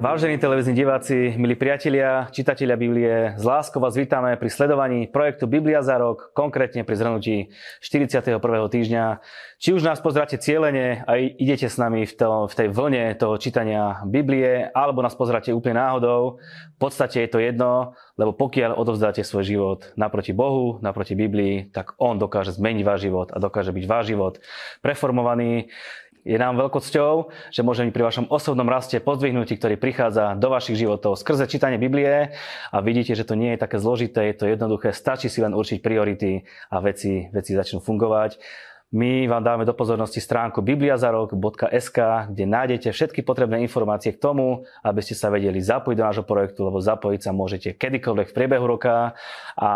Vážení televízni diváci, milí priatelia, čitatelia Biblie, z láskou vás vítame pri sledovaní projektu Biblia za rok, konkrétne pri zhrnutí 41. týždňa. Či už nás pozráte cieľene a idete s nami v, to, v tej vlne toho čítania Biblie, alebo nás pozráte úplne náhodou, v podstate je to jedno, lebo pokiaľ odovzdáte svoj život naproti Bohu, naproti Biblii, tak On dokáže zmeniť váš život a dokáže byť váš život preformovaný. Je nám veľkou cťou, že môžeme pri vašom osobnom raste pozdvihnutí, ktorý prichádza do vašich životov skrze čítanie Biblie a vidíte, že to nie je také zložité, je to jednoduché, stačí si len určiť priority a veci, veci začnú fungovať. My vám dáme do pozornosti stránku bibliazarok.sk, kde nájdete všetky potrebné informácie k tomu, aby ste sa vedeli zapojiť do nášho projektu, lebo zapojiť sa môžete kedykoľvek v priebehu roka a,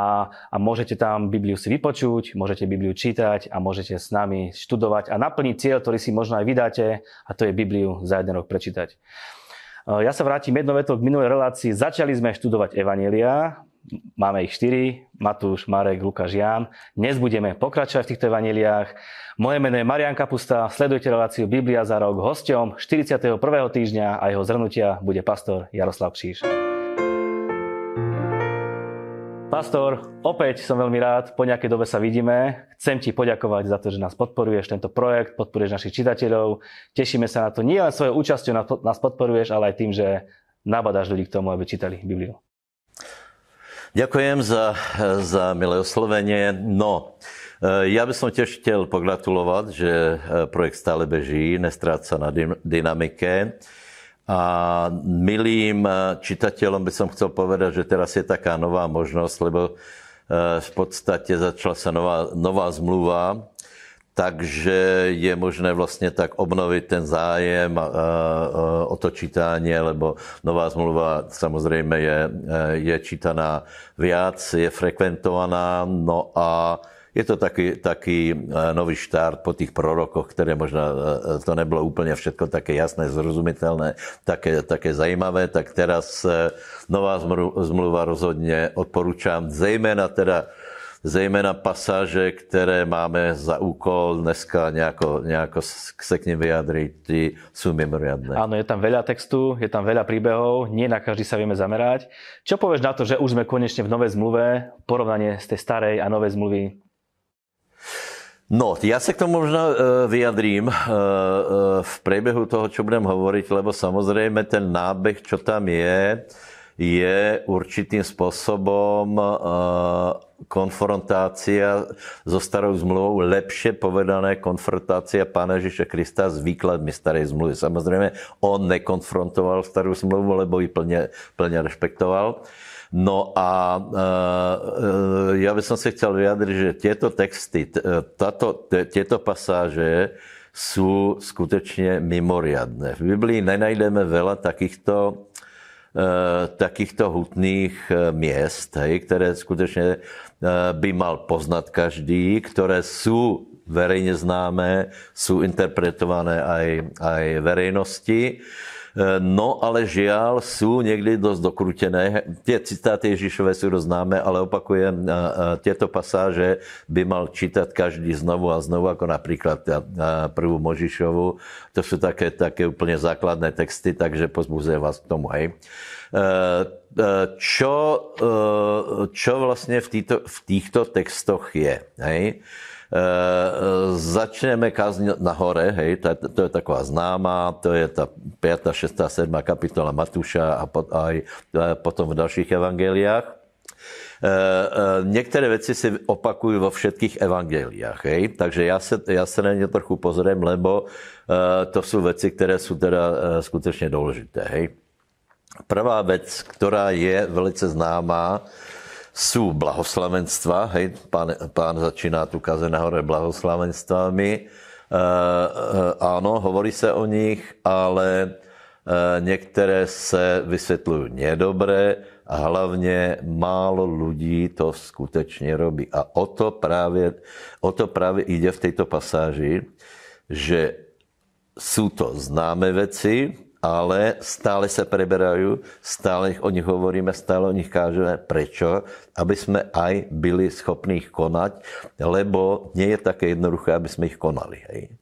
a môžete tam Bibliu si vypočuť, môžete Bibliu čítať a môžete s nami študovať a naplniť cieľ, ktorý si možno aj vydáte a to je Bibliu za jeden rok prečítať. Ja sa vrátim jednou vetou k minulej relácii. Začali sme študovať Evanielia, Máme ich štyri, Matúš, Marek, Lukáš, Ján. Dnes budeme pokračovať v týchto evaneliách. Moje meno je Marian Kapusta, sledujte reláciu Biblia za rok. Hosťom 41. týždňa a jeho zhrnutia bude pastor Jaroslav Kšíš. Pastor, opäť som veľmi rád, po nejakej dobe sa vidíme. Chcem ti poďakovať za to, že nás podporuješ, tento projekt, podporuješ našich čitateľov. Tešíme sa na to, nie len svojou účasťou nás podporuješ, ale aj tým, že nabadáš ľudí k tomu, aby čítali Bibliu. Ďakujem za, za milé oslovenie. No, e, ja by som tiež chtěl pogratulovať, že e, projekt stále beží, nestráca na dynamike. A milým e, čitateľom by som chcel povedať, že teraz je taká nová možnosť, lebo v podstate začala sa nová, nová zmluva takže je možné vlastně tak obnovit ten zájem o to čítání, lebo nová zmluva samozřejmě je, je čítaná viac, je frekventovaná, no a je to taký, taký nový štart po tých prorokoch, které možná, to nebylo úplně všetko také jasné, zrozumitelné, také, také zajímavé, tak teraz nová zmluva rozhodně odporučám, zejména teda zejména pasáže, které máme za úkol dneska nejako, nejako se k nim vyjadriť, sú mimoriadné. Áno, je tam veľa textu, je tam veľa príbehov, nie na každý sa vieme zamerať. Čo povieš na to, že už sme konečne v novej zmluve, porovnanie z tej starej a novej zmluvy? No, ja sa k tomu možno e, vyjadrím e, e, v priebehu toho, čo budem hovoriť, lebo samozrejme ten nábeh, čo tam je, je určitým spôsobom eh, konfrontácia so starou zmluvou, lepšie povedané konfrontácia Pána Ježiša Krista s výkladmi starej zmluvy. Samozrejme, on nekonfrontoval starú zmluvu, lebo ji plne, plne rešpektoval. No a e, ja by som si chcel vyjadriť, že tieto texty, tato, tieto pasáže sú skutečne mimoriadné. V Biblii nenajdeme veľa takýchto takýchto hutných eh, miest, hej, ktoré skutečne eh, by mal poznať každý, ktoré sú verejne známe, sú interpretované aj, aj verejnosti. No ale žiaľ sú niekdy dosť dokrutené. Tie citáty Ježišové sú roznáme, ale opakujem, tieto pasáže by mal čítať každý znovu a znovu, ako napríklad prvú Možišovu. To sú také, také úplne základné texty, takže pozbudzujem vás k tomu. Hej. Čo, čo vlastne v, týto, v týchto textoch je? Hej? Eh, začneme kázň na hore, hej, to je, to je taková známá, to je tá 5., 6., 7. kapitola Matúša a pot, aj eh, potom v ďalších evangeliách. Eh, některé věci si opakujú vo všetkých evangeliách, hej? takže ja sa, ja sa na ne trochu pozriem, lebo to sú veci, ktoré sú teda skutečne dôležité. Hej? Prvá vec, ktorá je velice známá, sú blahoslavenstva, hej, pán, pán začíná tu kaze nahore blahoslavenstvami. E, e, áno, hovorí sa o nich, ale e, niektoré sa vysvetľujú nedobre a hlavne málo ľudí to skutečne robí. A o to práve, o to práve ide v tejto pasáži, že sú to známe veci, ale stále sa preberajú, stále o nich hovoríme, stále o nich kážeme. Prečo? Aby sme aj byli schopní ich konať, lebo nie je také jednoduché, aby sme ich konali. Hej.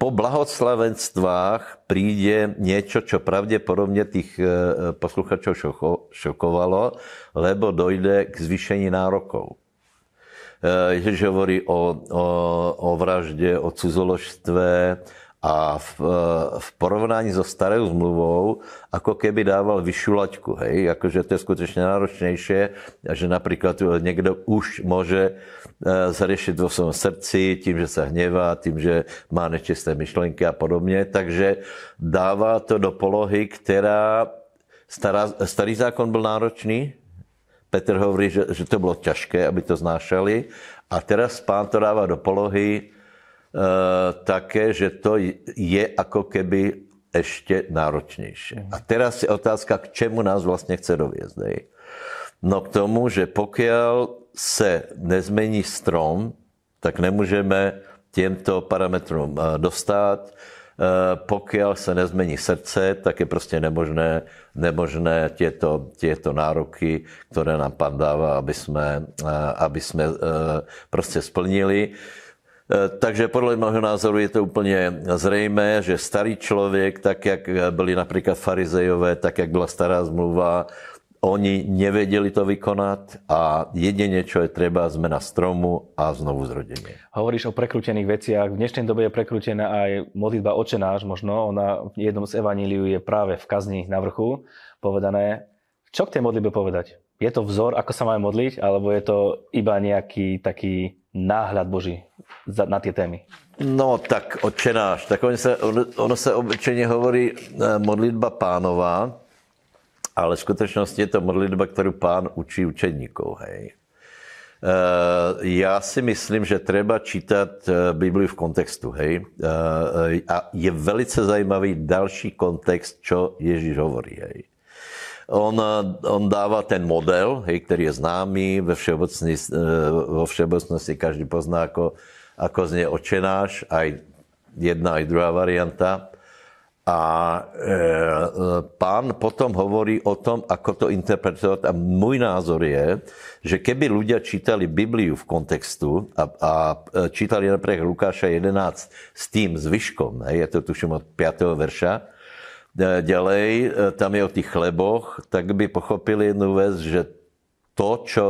po blahoslavenstvách príde niečo, čo pravdepodobne tých posluchačov šokovalo, lebo dojde k zvýšení nárokov. Ježiš hovorí o, o, o vražde, o cuzoložstve, a v, v porovnání so starou zmluvou, ako keby dával vyššiu laťku, hej, akože to je skutečne náročnejšie, že napríklad niekto už môže e, zariešiť vo svojom srdci tým, že sa hnevá, tým, že má nečisté myšlenky a podobne, takže dává to do polohy, ktorá, stará, starý zákon byl náročný, Petr hovorí, že, že to bylo ťažké, aby to znášali, a teraz pán to dává do polohy, také, že to je ako keby ešte náročnejšie. A teraz je otázka, k čemu nás vlastne chce doviezť. Hej? No k tomu, že pokiaľ se nezmení strom, tak nemôžeme těmto parametrům eh, dostat. Eh, pokiaľ se nezmení srdce, tak je prostě nemožné, nemožné tieto, tieto nároky, ktoré nám pán dáva, aby sme, aby sme prostě splnili. Eh, takže podle mého názoru je to úplně zřejmé, že starý člověk, tak jak byli například farizejové, tak jak byla stará zmluva, oni nevedeli to vykonať a jedine, čo je treba, zmena stromu a znovu zrodenie. Hovoríš o prekrútených veciach. V dnešnej dobe je prekrútená aj modlitba očenáš, možno. Ona v jednom z evaníliu je práve v kazni na vrchu povedané. Čo k tej modlitbe povedať? Je to vzor, ako sa máme modliť, alebo je to iba nejaký taký náhľad Boží na tie témy? No tak odčenáš. Tak ono se, ono, se obyčejně hovorí eh, modlitba pánová, ale v skutečnosti je to modlitba, kterou pán učí učedníkov. Hej. Eh, já si myslím, že treba čítat eh, Bibliu v kontextu. Hej. A je velice zajímavý další kontext, čo Ježíš hovorí. Hej. On, on dává ten model, hej, který je známý, ve všeobecnosti, vo všeobecnosti každý pozná ako, ako znie očenáš, aj jedna, aj druhá varianta. A e, pán potom hovorí o tom, ako to interpretovať. A môj názor je, že keby ľudia čítali Bibliu v kontextu a, a čítali napríklad Lukáša 11 s tým zvyškom, je to tuším od 5. verša, ďalej, e, tam je o tých chleboch, tak by pochopili jednu vec, že to, čo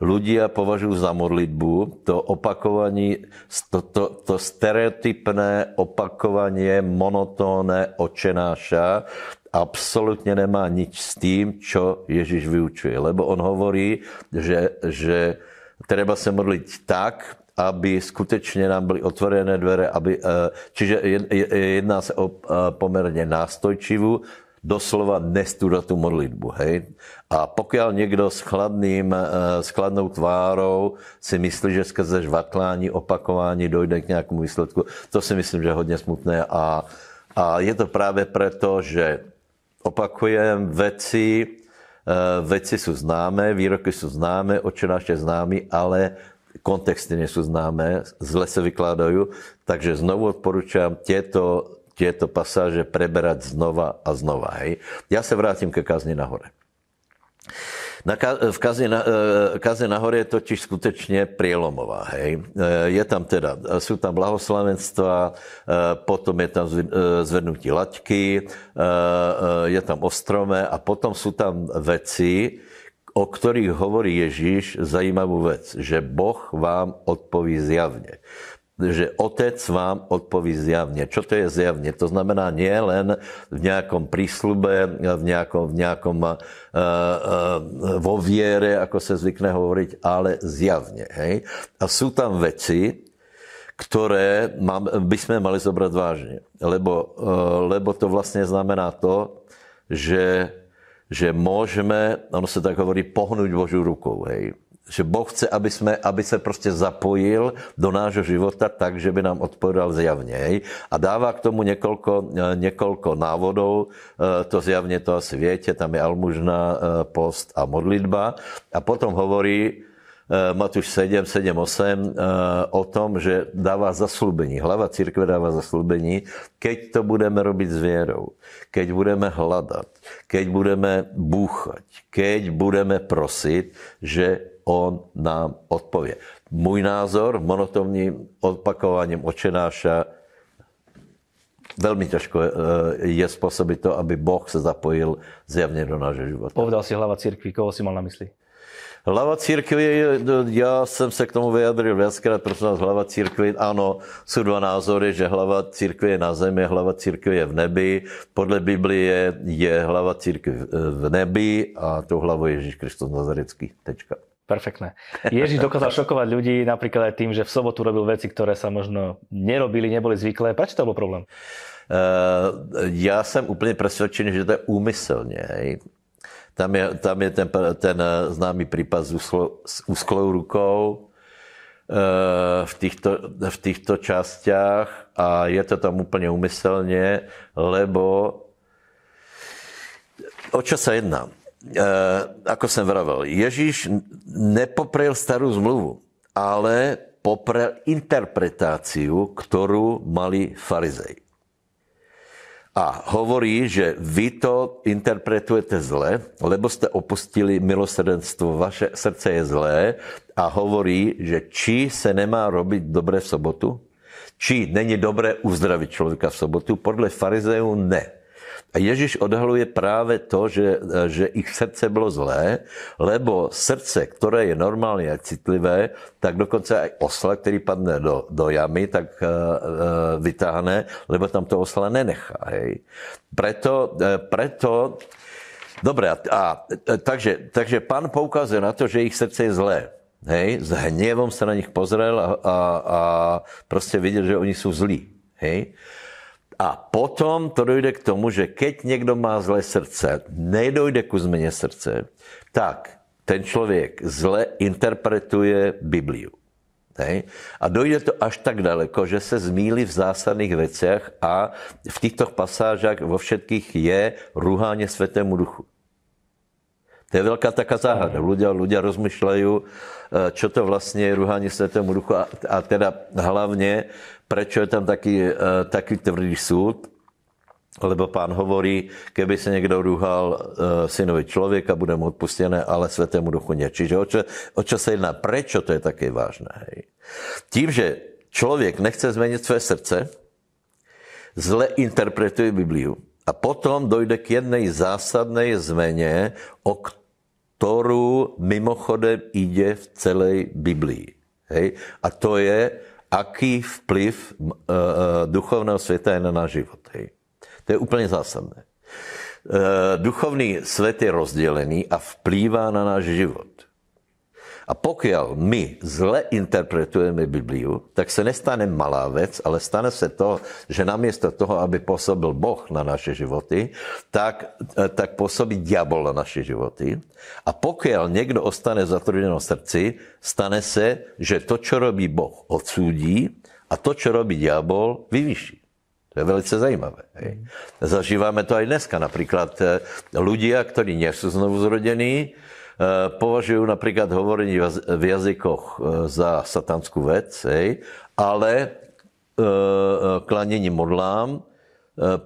ľudia považujú za modlitbu, to opakovanie, to, to, to stereotypné opakovanie, monotónne očenáša, absolútne nemá nič s tým, čo Ježiš vyučuje. Lebo on hovorí, že, že treba sa modliť tak, aby skutečne nám byly otvorené dvere, aby, eh, čiže jedná se o eh, poměrně nástojčivú, doslova nestúda tú modlitbu. Hej? A pokiaľ niekto s, chladným, eh, s chladnou tvárou si myslí, že skrze žvatlání, opakování dojde k nejakému výsledku, to si myslím, že je hodně smutné. A, a je to práve preto, že opakujem veci, veci sú známe, výroky sú známe, očenáš je známy, ale kontexty nie sú známe, zle sa vykladajú, takže znovu odporúčam tieto, tieto pasáže preberať znova a znova. Hej. Ja sa vrátim ke kazni nahore. Na, v kaze, na, e, kaze nahore je totiž skutečne prielomová. Hej. E, je tam teda, sú tam blahoslavenstva, e, potom je tam zvednutí laťky, je tam ostrome a potom sú tam veci, o ktorých hovorí Ježíš zajímavú vec, že Boh vám odpoví zjavne. Že Otec vám odpoví zjavne. Čo to je zjavne? To znamená nie len v nejakom prísľube, v nejakom, v nejakom uh, uh, vo viere, ako sa zvykne hovoriť, ale zjavne. Hej? A sú tam veci, ktoré by sme mali zobrať vážne. Lebo, uh, lebo to vlastne znamená to, že že môžeme, ono sa tak hovorí, pohnúť Božú rukou. Hej. Že Boh chce, aby, sme, aby sa proste zapojil do nášho života tak, že by nám odpovedal zjavne. Hej. A dáva k tomu niekoľko, e, niekoľko návodov. E, to zjavne to asi viete, tam je almužná e, post a modlitba. A potom hovorí, Matúš 7, 7, 8 o tom, že dáva zaslúbení. Hlava církve dáva zaslúbení, keď to budeme robiť s vierou, keď budeme hľadať, keď budeme búchať, keď budeme prosiť, že on nám odpovie. Můj názor monotónním opakovaním očenáša veľmi ťažko e, je spôsobiť to, aby Boh sa zapojil zjavne do nášho života. Povedal si hlava církvy, koho si mal na mysli? Hlava církvy, já jsem se k tomu vyjadril viackrát, prosím vás, hlava církvy, ano, jsou dva názory, že hlava církvy je na zemi, hlava církvy je v nebi. Podle Biblie je hlava církvy v nebi a tou hlavou Ježíš Kristus Nazarecký. Tečka. Perfektné. Ježiš dokázal šokovať ľudí napríklad aj tým, že v sobotu robil veci, ktoré sa možno nerobili, neboli zvyklé. Prečo to bol problém? Uh, já jsem úplně přesvědčený, že to je úmyslně. Hej. Tam je, tam je ten, ten známý prípad s, úslo, s úsklou rukou eh, v týchto, v týchto častiach a je to tam úplne umyselne, lebo o čo sa jedná? E, ako som vravel, Ježíš nepoprel starú zmluvu, ale poprel interpretáciu, ktorú mali farizej a hovorí, že vy to interpretujete zle, lebo ste opustili milosrdenstvo, vaše srdce je zlé. A hovorí, že či se nemá robiť dobre v sobotu, či není dobré uzdraviť človeka v sobotu, podle farizejů ne. A Ježiš odhaluje práve to, že, že ich srdce bylo zlé, lebo srdce, ktoré je normálne a citlivé, tak dokonce aj osla, ktorý padne do, do jamy, tak uh, vytáhne, lebo tam to osla nenechá. Hej. Preto, uh, preto Dobre, a, a takže, takže pán poukazuje na to, že ich srdce je zlé. Hej, s hnievom sa na nich pozrel a, a, a proste videl, že oni sú zlí. Hej. A potom to dojde k tomu, že keď někdo má zlé srdce, nedojde ku změně srdce, tak ten člověk zle interpretuje Bibliu. Hej? A dojde to až tak daleko, že se zmíli v zásadných veciach a v týchto pasážach vo všetkých je rúhanie Svetému duchu. To je veľká taká záhada. Ľudia, ľudia rozmýšľajú, čo to vlastne je rúhanie Svetému duchu a, a teda hlavne Prečo je tam taký, e, taký tvrdý súd? Lebo pán hovorí, keby sa niekto rúhal e, synovi človeka, bude mu odpustené, ale svetému duchu nie. Čiže o čo, o čo sa jedná? Prečo to je také vážne? Hej? Tým, že človek nechce zmeniť svoje srdce, zle interpretuje Bibliu a potom dojde k jednej zásadnej zmene, o ktorú mimochodem ide v celej Biblii. Hej? A to je aký vplyv uh, duchovného sveta je na náš život. Hej. To je úplne zásadné. Uh, duchovný svet je rozdelený a vplývá na náš život. A pokiaľ my zle interpretujeme Bibliu, tak se nestane malá vec, ale stane se to, že namiesto toho, aby pôsobil Boh na naše životy, tak, e, tak pôsobí diabol na naše životy. A pokiaľ niekto ostane v srdci, stane se, že to, čo robí Boh, odsúdí a to, čo robí diabol, vyvyší. To je velice zajímavé. Hej. Zažívame to aj dneska. Napríklad e, ľudia, ktorí nie sú znovu zrodení, Eh, považujú napríklad hovorenie v jazykoch eh, za satanskú vec, hej, ale eh, klanení modlám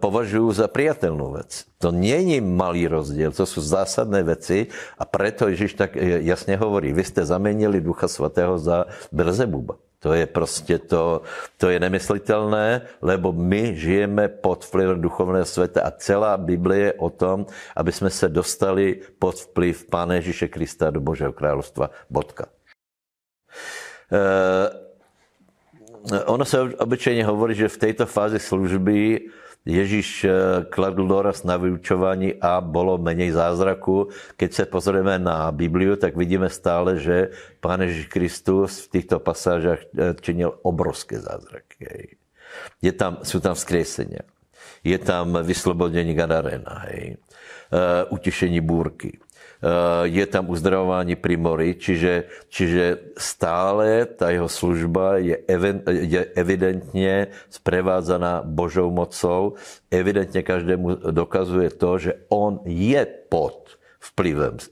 považujú za priateľnú vec. To nie je malý rozdiel, to sú zásadné veci a preto Ježiš tak jasne hovorí, vy ste zamenili Ducha Svatého za Brzebuba. To je prostě to, to je nemyslitelné, lebo my žijeme pod vplyvem duchovného světa a celá Biblie je o tom, aby jsme se dostali pod vplyv Pána Ježíše Krista do Božího královstva. Bodka. Eh, ono se obyčejně hovorí, že v této fázi služby Ježíš eh, kladl doraz na vyučování a bolo menej zázraku. Keď se pozrieme na Bibliu, tak vidíme stále, že Pán Ježíš Kristus v týchto pasážach eh, činil obrovské zázraky. Je tam, sú tam vzkriesenia. Je tam vyslobodení Gadarena, hej. Uh, utišení búrky je tam uzdravovanie pri mori, čiže, čiže stále tá jeho služba je, je evidentne sprevádzaná Božou mocou. Evidentne každému dokazuje to, že on je pod vplyvem e,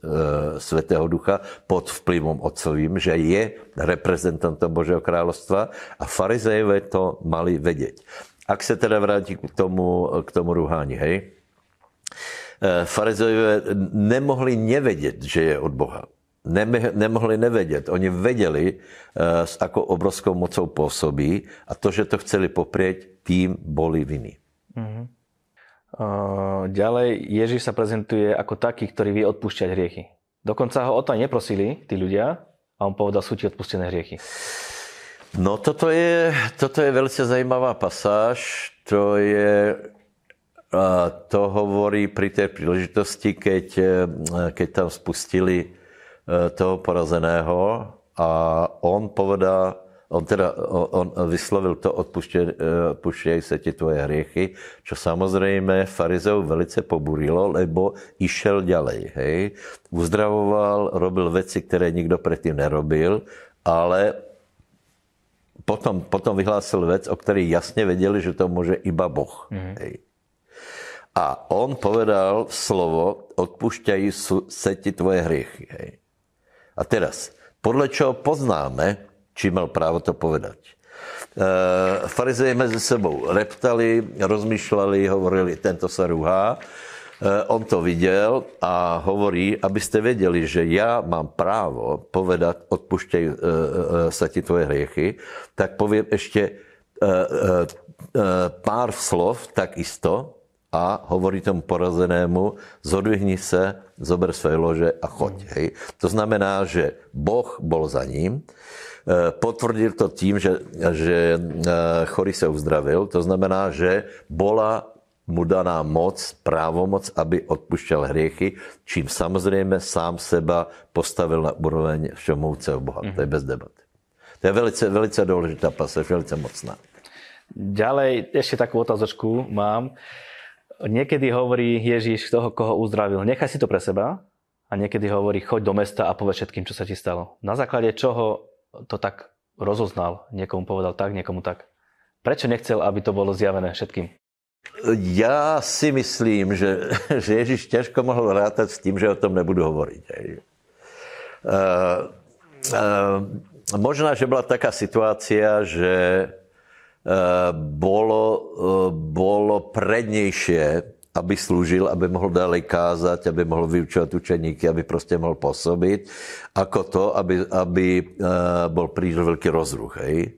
Svetého Ducha, pod vplyvom Otcovým, že je reprezentantom Božieho kráľovstva a farizejové to mali vedieť. Ak sa teda vráti k tomu, k tomu rúhání, hej, Eh, farizejové nemohli nevedieť, že je od Boha. nemohli nevedieť. Oni vedeli, s akou obrovskou mocou pôsobí a to, že to chceli poprieť, tým boli viny. Uh-huh. Uh, ďalej, Ježiš sa prezentuje ako taký, ktorý vie odpúšťať hriechy. Dokonca ho o to neprosili, tí ľudia, a on povedal, sú ti odpustené hriechy. No toto je, toto je veľmi zajímavá pasáž. To je, to hovorí pri tej príležitosti, keď, keď tam spustili toho porazeného a on povedal, on teda on vyslovil to, odpúšťaj sa ti tvoje hriechy, čo samozrejme farizeu velice poburilo, lebo išiel ďalej. Hej. Uzdravoval, robil veci, ktoré nikto predtým nerobil, ale potom, potom vyhlásil vec, o ktorej jasne vedeli, že to môže iba Boh. Mm-hmm. Hej. A on povedal slovo, odpúšťaj sa ti tvoje hriechy. Hej. A teraz, podľa čoho poznáme, či mal právo to povedať. E, farizeji mezi sebou reptali, rozmýšľali, hovorili, tento sa rúhá. E, on to videl a hovorí, aby ste vedeli, že ja mám právo povedať, odpúšťaj e, sa ti tvoje hriechy, tak poviem ešte pár slov takisto a hovorí tomu porazenému, zodvihni sa, zober svoje lože a choď. Hej. To znamená, že Boh bol za ním, Eh, potvrdil to tým, že, že eh, chorý sa uzdravil. To znamená, že bola mu daná moc, právomoc, aby odpušťal hriechy, čím samozrejme sám seba postavil na úroveň všemovúceho Boha. Mm-hmm. To je bez debaty. To je velice, velice dôležitá pasáž, velice mocná. Ďalej ešte takú otázočku mám. Niekedy hovorí Ježíš toho, koho uzdravil, nechaj si to pre seba a niekedy hovorí, choď do mesta a povedz všetkým, čo sa ti stalo. Na základe čoho to tak rozoznal. Niekomu povedal tak, niekomu tak. Prečo nechcel, aby to bolo zjavené všetkým? Ja si myslím, že, že Ježiš ťažko mohol rátať s tým, že o tom nebudu hovoriť. Uh, uh, možná, že bola taká situácia, že bolo, uh, bolo prednejšie aby slúžil, aby mohol ďalej kázať, aby mohol vyučovať učeníky, aby proste mohol pôsobiť, ako to, aby, aby eh, bol príliš veľký rozruch. Hej.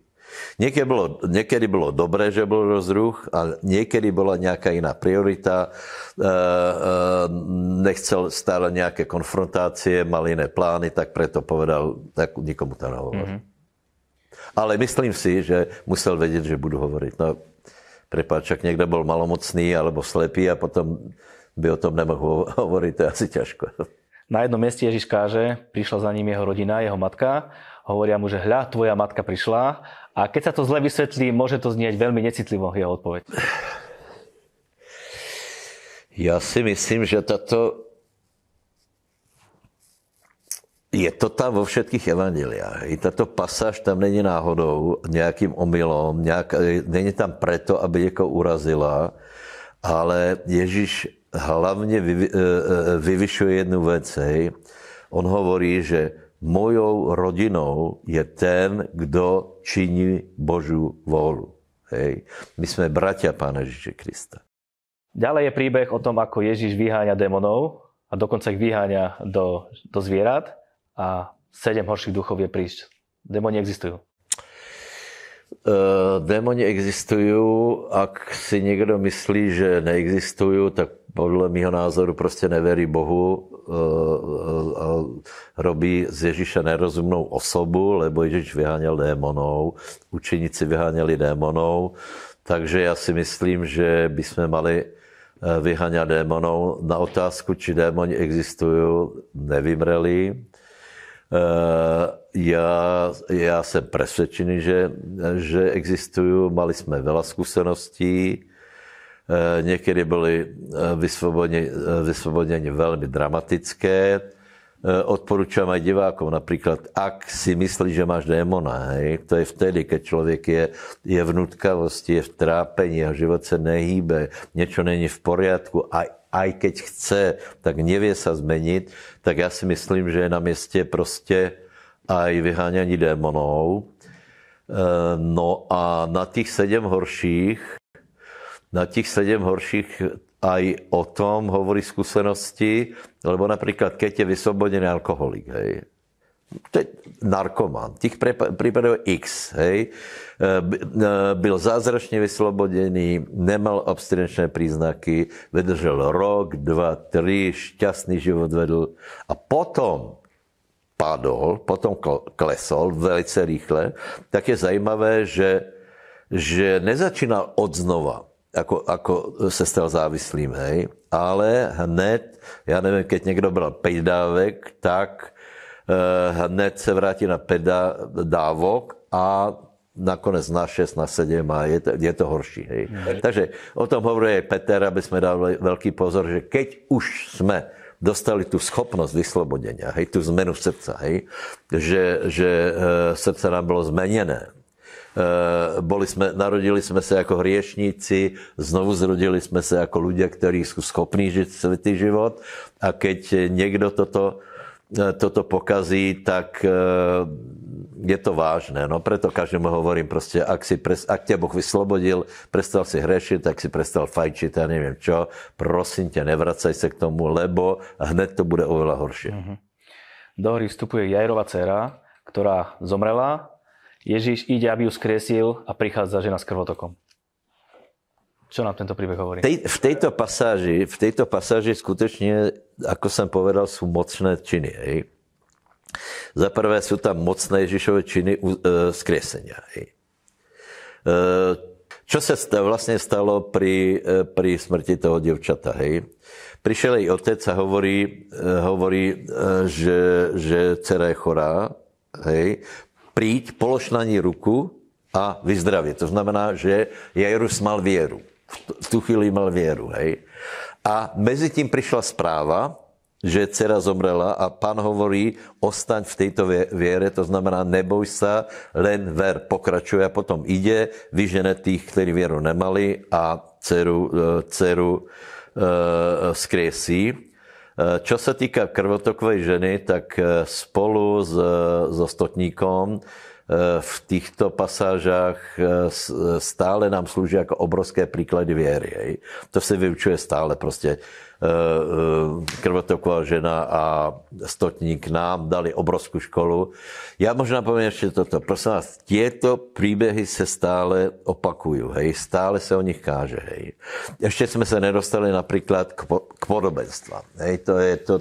Niekedy bolo, niekedy bolo dobré, že bol rozruch, a niekedy bola nejaká iná priorita. Eh, eh, nechcel stále nejaké konfrontácie, mal iné plány, tak preto povedal, tak nikomu to nehovor. Mm-hmm. Ale myslím si, že musel vedieť, že budú hovoriť. No, prepáč, ak niekto bol malomocný alebo slepý a potom by o tom nemohol hovoriť, to je asi ťažko. Na jednom mieste Ježiš káže, prišla za ním jeho rodina, jeho matka, hovoria mu, že hľa, tvoja matka prišla a keď sa to zle vysvetlí, môže to znieť veľmi necitlivo, jeho odpoveď. Ja si myslím, že táto je to tam vo všetkých evaneliách. I tato pasáž tam není náhodou nejakým omylom, nejak, není tam preto, aby niekoho urazila, ale Ježíš hlavne vy, e, e, vyvyšuje jednu vec. Hej. On hovorí, že mojou rodinou je ten, kdo činí Božú vôľu. Hej. My sme bratia Pána Ježiša Krista. Ďalej je príbeh o tom, ako Ježiš vyháňa démonov a dokonca ich vyháňa do, do zvierat a sedem horších duchov je prísť. Démoni existujú. Uh, démoni existujú. Ak si niekto myslí, že neexistujú, tak podľa mého názoru prostě neverí Bohu uh, uh, robí z Ježíša nerozumnou osobu, lebo Ježíš vyháňal démonov, učeníci vyháňali démonov, takže já si myslím, že by sme mali vyháňať démonov. Na otázku, či démoni existujú, nevymreli. Eh, ja, ja som presvedčený, že, že existujú. Mali sme veľa skúseností. Eh, niekedy boli eh, vysvobodenie veľmi dramatické. Odporúčam aj divákom, napríklad, ak si myslíš, že máš démona, hej, to je vtedy, keď človek je, je v nutkavosti, je v trápení a život sa nehýbe, niečo není v poriadku, aj aj keď chce, tak nevie sa zmeniť, tak ja si myslím, že je na mieste proste aj vyháňaní démonov. E, no a na tých sedem horších, na tých sedem horších aj o tom hovorí skúsenosti, lebo napríklad keď je vyslobodený alkoholik, hej, narkoman. Tých prípadov X, hej, byl zázračne vyslobodený, nemal abstinenčné príznaky, vydržel rok, dva, tri, šťastný život vedl a potom padol, potom klesol velice rýchle, tak je zajímavé, že, že nezačínal od znova, ako, ako se stal závislým, hej, ale hned, já nevím, keď někdo bral 5 dávek, tak Eh, hned se vrátí na 5 dávok a nakonec na 6, na 7 a je to, je to horší. Hej. Mm. Takže o tom hovorí aj Peter, aby sme dali veľký pozor, že keď už sme dostali tú schopnosť vyslobodenia, hej, tú zmenu srdca, hej, že, že e, srdce nám bolo zmenené, e, boli sme, narodili sme sa ako hriešníci, znovu zrodili sme sa ako ľudia, ktorí sú schopní žiť svetý život a keď niekto toto toto pokazí, tak e, je to vážne. No preto každému hovorím proste, ak, si pres, ak ťa Boh vyslobodil, prestal si hrešiť, tak si prestal fajčiť, ja neviem čo, prosím ťa, nevracaj sa k tomu, lebo hned to bude oveľa horšie. Mm-hmm. Do hry vstupuje Jajrova dcera, ktorá zomrela, Ježiš ide, aby ju skriesil a prichádza žena s krvotokom. Čo nám tento príbeh hovorí? Tej, v, tejto pasáži, v tejto pasáži skutečne, ako som povedal, sú mocné činy. Hej. Za prvé sú tam mocné Ježišové činy e, skriesenia. Hej. E, čo sa vlastne stalo pri, e, pri smrti toho devčata? Hej? Prišiel jej otec a hovorí, e, hovorí e, že, že dcera je chorá. Hej? Príď, polož na ní ruku a vyzdravie. To znamená, že Jairus mal vieru v tú chvíli mal vieru. Hej. A mezi tím prišla správa, že dcera zomrela a pán hovorí, ostaň v tejto viere, to znamená, neboj sa, len ver pokračuje a potom ide, vyžene tých, ktorí vieru nemali a dceru, e, dceru e, skriesí. E, čo sa týka krvotokovej ženy, tak e, spolu s, so stotníkom v týchto pasážach e, stále nám slúži ako obrovské príklady viery. Hej. To sa vyučuje stále proste. E, krvotoková žena a stotník nám dali obrovskú školu. Ja možná poviem ešte toto. Prosím vás, tieto príbehy sa stále opakujú. Hej. Stále sa o nich káže. Hej. Ešte sme sa nedostali napríklad k, po, k podobenstvám. Hej. To je, to,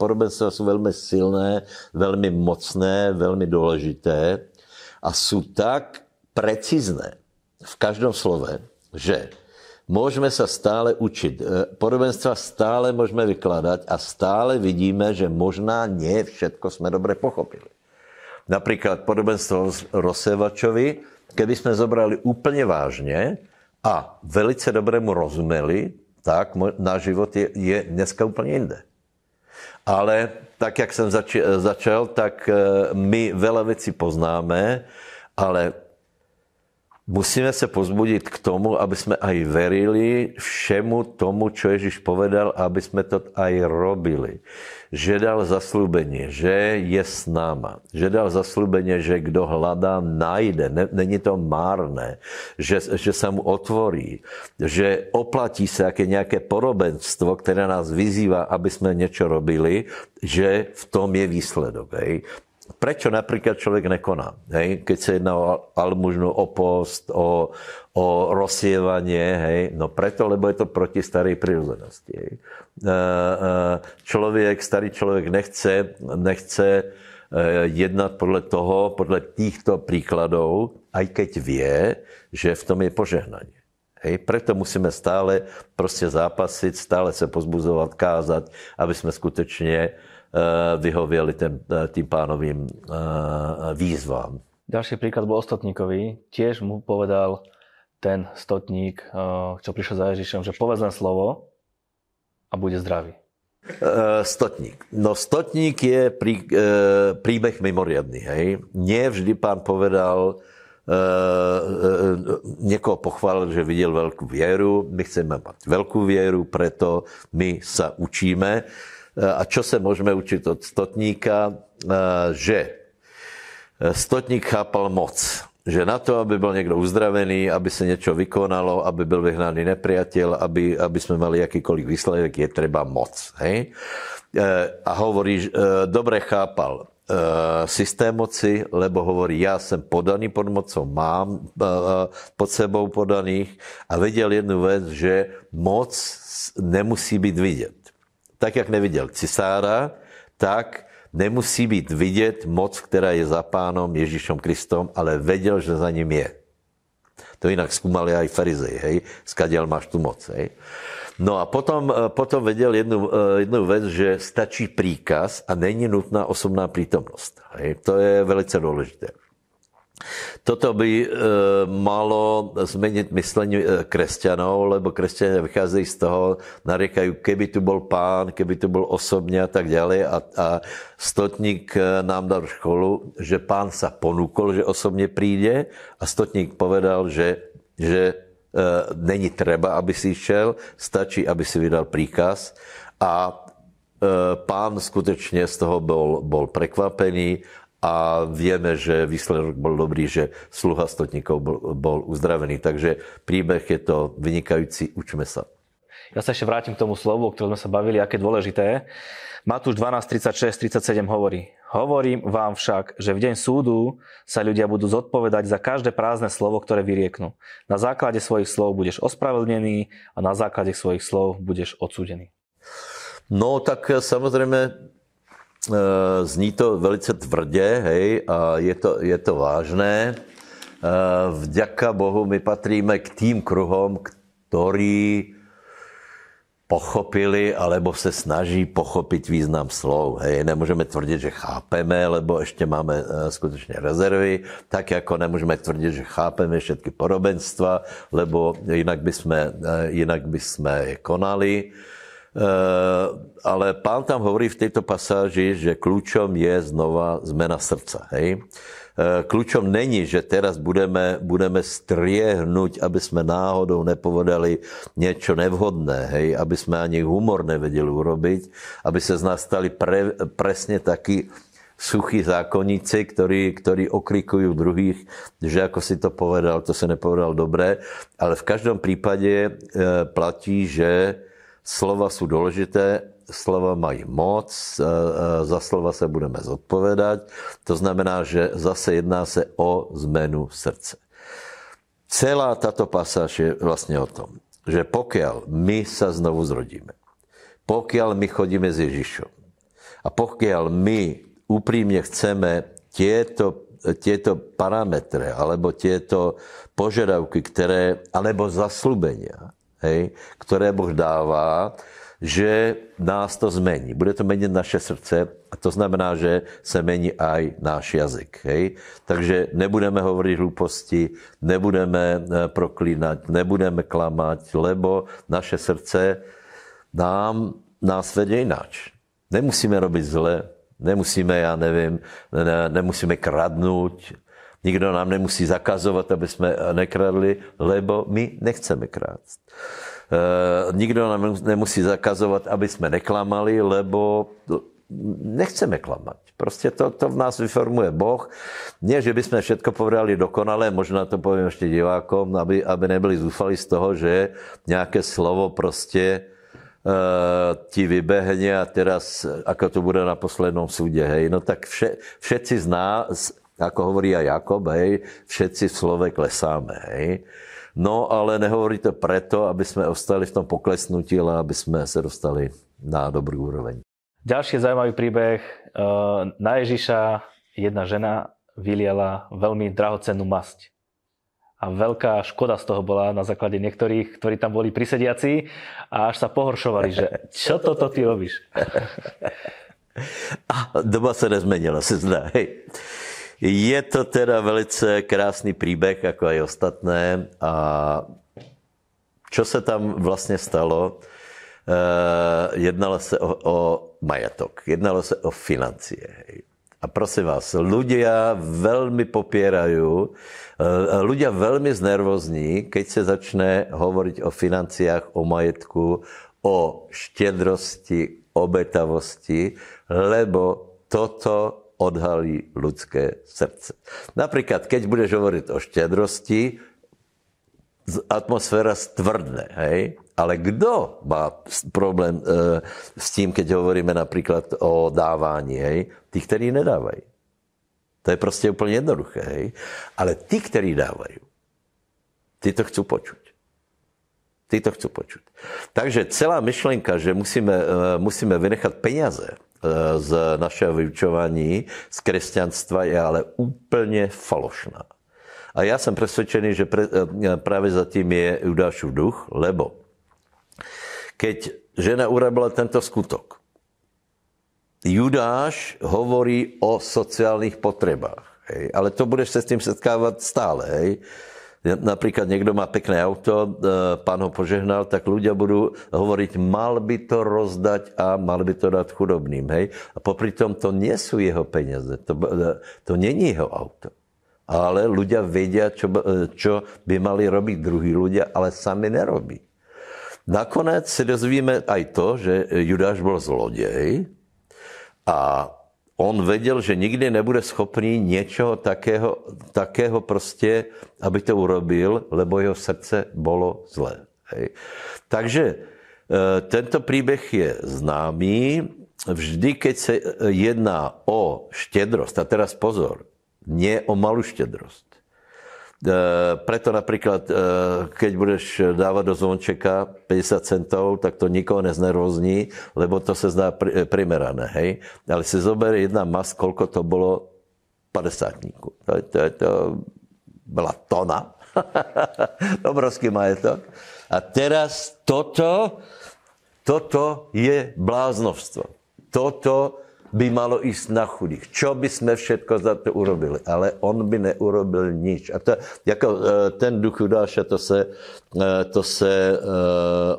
podobenstva sú veľmi silné, veľmi mocné, veľmi dôležité a sú tak precízne v každom slove, že môžeme sa stále učiť. E, podobenstva stále môžeme vykladať a stále vidíme, že možná nie všetko sme dobre pochopili. Napríklad podobenstvo rozsevačovi, keby sme zobrali úplne vážne a velice dobre mu rozumeli, tak náš život je, je dneska úplne inde. Ale tak, jak jsem zač- začal, tak eh, my veľa vecí poznáme, ale musíme se pozbudiť k tomu, aby sme aj verili všemu tomu, čo Ježiš povedal, aby sme to aj robili že dal zaslúbenie, že je s náma. Že dal zaslúbenie, že kdo hľadá, najde. Není to márne. Že, že sa mu otvorí. Že oplatí sa aké nejaké porobenstvo, ktoré nás vyzýva, aby sme niečo robili, že v tom je výsledok. Hej prečo napríklad človek nekoná? Hej? Keď sa jedná o almužnu, o post, o, o rozsievanie, hej? no preto, lebo je to proti starej prírodzenosti. Hej? E, e, človek, starý človek nechce, nechce e, jednať podľa toho, podľa týchto príkladov, aj keď vie, že v tom je požehnanie. Hej, preto musíme stále proste zápasiť, stále sa pozbuzovať, kázať, aby sme skutočne Eh, vyhovieli tým, eh, tým pánovým eh, výzvám. Ďalší príklad bol Ostotníkovi. Tiež mu povedal ten stotník, čo prišiel za Ježišom, že povedz len slovo a bude zdravý. Stotník. No stotník je prí, príbeh mimoriadný. Hej? Nie vždy pán povedal, niekoho pochválil, že videl veľkú vieru. My chceme mať veľkú vieru, preto my sa učíme a čo sa môžeme učiť od stotníka, že stotník chápal moc. Že na to, aby bol niekto uzdravený, aby sa niečo vykonalo, aby byl vyhnaný nepriateľ, aby, aby sme mali akýkoľvek výsledek, je treba moc. Hej? E, a hovorí, e, dobre chápal, systém moci, lebo hovorí, ja som podaný pod mocou, mám pod sebou podaných a vedel jednu vec, že moc nemusí byť vidět. Tak, jak neviděl cisára, tak nemusí být vidět moc, která je za pánom Ježíšom Kristom, ale vedel, že za ním je. To jinak zkúmali aj farizej, hej, skadiaľ máš tu moc, hej. No a potom, eh, potom vedel jednu, eh, jednu vec, že stačí príkaz a není nutná osobná prítomnosť. Hej. To je velice dôležité. Toto by e, malo zmeniť myslenie kresťanov, lebo kresťania vychádzajú z toho, nariekajú, keby tu bol pán, keby tu bol osobne a tak ďalej. A, a stotník e, nám dal školu, že pán sa ponúkol, že osobne príde a stotník povedal, že, že e, není treba, aby si išiel, stačí, aby si vydal príkaz. A e, pán skutečne z toho bol, bol prekvapený a vieme, že výsledok bol dobrý, že sluha stotníkov bol, bol uzdravený. Takže príbeh je to vynikajúci, učme sa. Ja sa ešte vrátim k tomu slovu, o ktorom sme sa bavili, aké dôležité. Matúš 12, 36, 37 hovorí. Hovorím vám však, že v deň súdu sa ľudia budú zodpovedať za každé prázdne slovo, ktoré vyrieknú. Na základe svojich slov budeš ospravedlnený a na základe svojich slov budeš odsúdený. No tak samozrejme Eh, zní to velice tvrdě, hej, a je to, je to vážné. Eh, vďaka Bohu my patríme k tým kruhom, ktorí pochopili alebo se snaží pochopit význam slov. Hej, nemůžeme tvrdit, že chápeme, lebo ještě máme eh, skutečně rezervy, tak jako nemůžeme tvrdit, že chápeme všetky podobenstva, lebo jinak by sme, jinak by sme je konali. Eh, ale pán tam hovorí v tejto pasáži, že kľúčom je znova zmena srdca. Hej? Eh, kľúčom není, že teraz budeme, budeme striehnúť, aby sme náhodou nepovedali niečo nevhodné, hej? aby sme ani humor nevedeli urobiť, aby sa z nás stali pre, presne takí suchí zákonníci, ktorí, ktorí okrikujú druhých, že ako si to povedal, to sa nepovedal dobre, ale v každom prípade e, platí, že Slova sú dôležité, slova mají moc, e, e, za slova sa budeme zodpovedať. To znamená, že zase jedná sa o zmenu srdce. Celá táto pasáž je vlastne o tom, že pokiaľ my sa znovu zrodíme, pokiaľ my chodíme s Ježišom a pokiaľ my úprimne chceme tieto, tieto parametre alebo tieto požiadavky, ktoré, alebo zaslúbenia, hej, ktoré Boh dáva, že nás to zmení. Bude to meniť naše srdce a to znamená, že se mení aj náš jazyk. Hej? Takže nebudeme hovoriť hlúposti, nebudeme eh, proklínať, nebudeme klamať, lebo naše srdce nám nás vedie ináč. Nemusíme robiť zle, nemusíme, ja neviem, ne, nemusíme kradnúť, Nikto nám nemusí zakazovať, aby sme nekradli, lebo my nechceme krásť. E, nikto nám nemusí zakazovať, aby sme neklamali, lebo nechceme klamať. Proste to, to v nás vyformuje Boh. Nie, že by sme všetko povedali dokonale, možno to poviem ešte divákom, aby, aby neboli zúfali z toho, že nejaké slovo proste uh, ti vybehne a teraz, ako to bude na poslednom súde, hej, no tak vše, všetci z nás ako hovorí aj Jakob, hej, všetci v slove klesáme. Hej. No ale nehovorí to preto, aby sme ostali v tom poklesnutí, ale aby sme sa dostali na dobrú úroveň. Ďalší zaujímavý príbeh. E, na Ježiša jedna žena vyliala veľmi drahocennú masť. A veľká škoda z toho bola na základe niektorých, ktorí tam boli prisediaci a až sa pohoršovali, že čo toto ty robíš? A doba sa nezmenila, se zdá. Hej. Je to teda velice krásný príbeh, ako aj ostatné. A čo sa tam vlastne stalo? E, jednalo sa o, o majatok, jednalo sa o financie. A prosím vás, ľudia veľmi popierajú, e, ľudia veľmi znervozní, keď sa začne hovoriť o financiách, o majetku, o štedrosti, obetavosti, lebo toto odhalí ľudské srdce. Napríklad, keď budeš hovoriť o štedrosti, atmosféra stvrdne, hej? Ale kto má problém e, s tým, keď hovoríme napríklad o dávání, hej? Tí, ktorí nedávajú. To je prostě úplně jednoduché, hej? Ale tí, ktorí dávajú, tí to chcú počuť. Tí to chcú počuť. Takže celá myšlenka, že musíme, e, musíme vynechat peniaze z našeho vyučování z kresťanstva je ale úplně falošná. A já jsem přesvědčený, že pre, práve za tým je Judášův duch, lebo keď žena urobila tento skutok, Judáš hovorí o sociálnych potrebách. Hej. Ale to budeš sa s tým setkávať stále. Hej. Napríklad niekto má pekné auto, e, pán ho požehnal, tak ľudia budú hovoriť, mal by to rozdať a mal by to dať chudobným. Hej. A popri tom to nie sú jeho peniaze, to, e, to není jeho auto. Ale ľudia vedia, čo, e, čo by mali robiť druhí ľudia, ale sami nerobí. Nakonec si dozvíme aj to, že Judáš bol zlodej a on vedel, že nikdy nebude schopný niečoho takého, takého prostě, aby to urobil, lebo jeho srdce bolo zlé. Hej. Takže e, tento príbeh je známý. Vždy, keď se jedná o štedrosť, a teraz pozor, nie o malú štedrosť, E, preto napríklad, e, keď budeš dávať do zvončeka 50 centov, tak to nikoho neznervozní, lebo to sa zdá primerané, hej. Ale si zober jedna mas, koľko to bolo 50 To, to, to bola tona. Obrovský majetok. A teraz toto, toto je bláznovstvo. Toto by malo ísť na chudých. Čo by sme všetko za to urobili? Ale on by neurobil nič. A to, jako, e, ten duch Judáša, to se, e, to se e,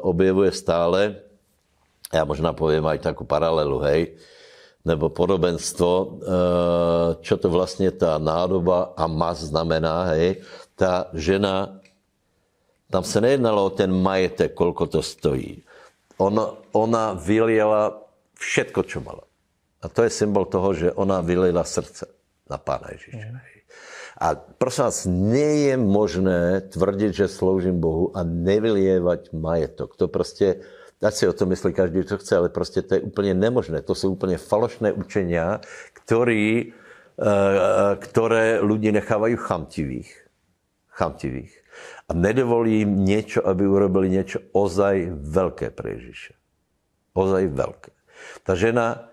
objevuje stále. Já možná poviem aj takú paralelu, hej, nebo podobenstvo, čo to vlastně ta nádoba a mas znamená, hej. Ta žena, tam se nejednalo o ten majetek, kolko to stojí. Ona, ona vyliela všetko, čo mala a to je symbol toho, že ona vylila srdce na Pána Ježíša. Mm. A prosím vás, nie je možné tvrdiť, že sloužím Bohu a nevylievať majetok. To prostě, ať si o to myslí každý, co chce, ale prostě to je úplně nemožné. To jsou úplně falošné učenia, ktorý, eh, ktoré ľudí nechávajú chamtivých. chamtivých. A nedovolí im niečo, aby urobili niečo ozaj veľké pre Ježíše. Ozaj veľké. Ta žena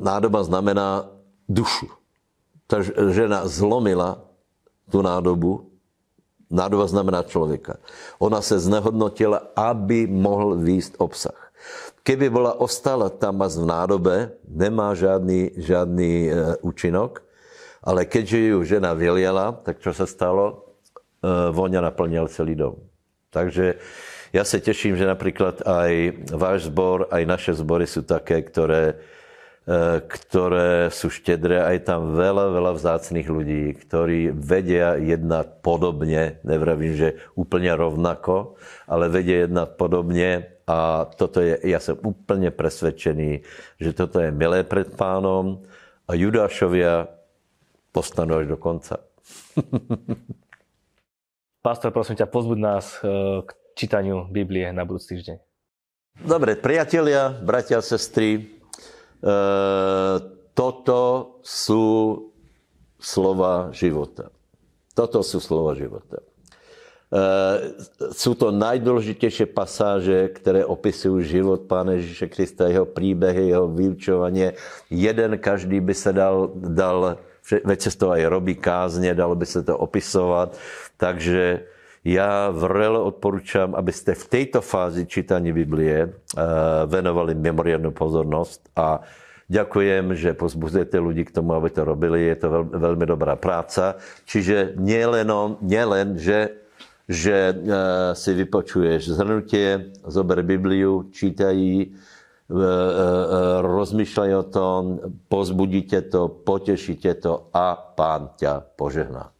nádoba znamená dušu. Ta žena zlomila tu nádobu. Nádoba znamená člověka. Ona se znehodnotila, aby mohl výjsť obsah. Keby bola ostala tam v nádobe, nemá žádný, žádný e, účinok, ale keďže ju žena vyliela, tak čo sa stalo? E, voňa naplnil celý dom. Takže ja sa teším, že napríklad aj váš zbor, aj naše zbory sú také, ktoré ktoré sú štedré. A je tam veľa, veľa vzácných ľudí, ktorí vedia jednať podobne, nevravím, že úplne rovnako, ale vedia jednať podobne a toto je, ja som úplne presvedčený, že toto je milé pred pánom a Judášovia postanú až do konca. Pastor, prosím ťa, pozbuď nás e, k čítaniu Biblie na budúci týždeň. Dobre, priatelia, bratia a sestry, toto sú slova života. Toto sú slova života. E, sú to najdôležitejšie pasáže, ktoré opisujú život Pána Ježíše Krista, jeho príbehy, jeho vyučovanie. Jeden každý by sa dal, dal veď sa to aj robí kázne, dalo by sa to opisovať. Takže ja vrele odporúčam, aby ste v tejto fázi čítania Biblie eh, venovali memoriálnu pozornosť a Ďakujem, že pozbudzujete ľudí k tomu, aby to robili. Je to veľ, veľmi dobrá práca. Čiže nielen, nielen že, že e, si vypočuješ zhrnutie, zober Bibliu, čítaj ji, e, e, rozmýšľaj o tom, pozbudíte to, potešíte to a pán ťa požehná.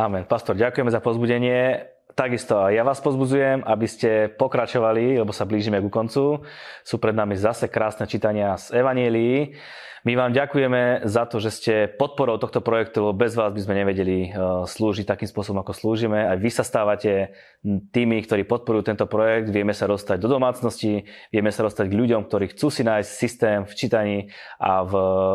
Amen. Pastor, ďakujeme za pozbudenie. takisto ja vás pozbudzujem, aby ste pokračovali, lebo sa blížime ku koncu. Sú pred nami zase krásne čítania z Evanielii. My vám ďakujeme za to, že ste podporou tohto projektu, lebo bez vás by sme nevedeli uh, slúžiť takým spôsobom, ako slúžime. Aj vy sa stávate tými, ktorí podporujú tento projekt. Vieme sa dostať do domácnosti, vieme sa dostať k ľuďom, ktorí chcú si nájsť systém v čítaní a v,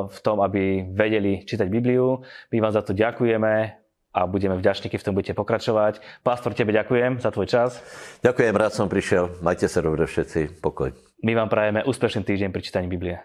v tom, aby vedeli čítať Bibliu. My vám za to ďakujeme a budeme vďační, keď v tom budete pokračovať. Pastor, tebe ďakujem za tvoj čas. Ďakujem, rád som prišiel. Majte sa dobre všetci. Pokoj. My vám prajeme úspešný týždeň pri čítaní Biblie.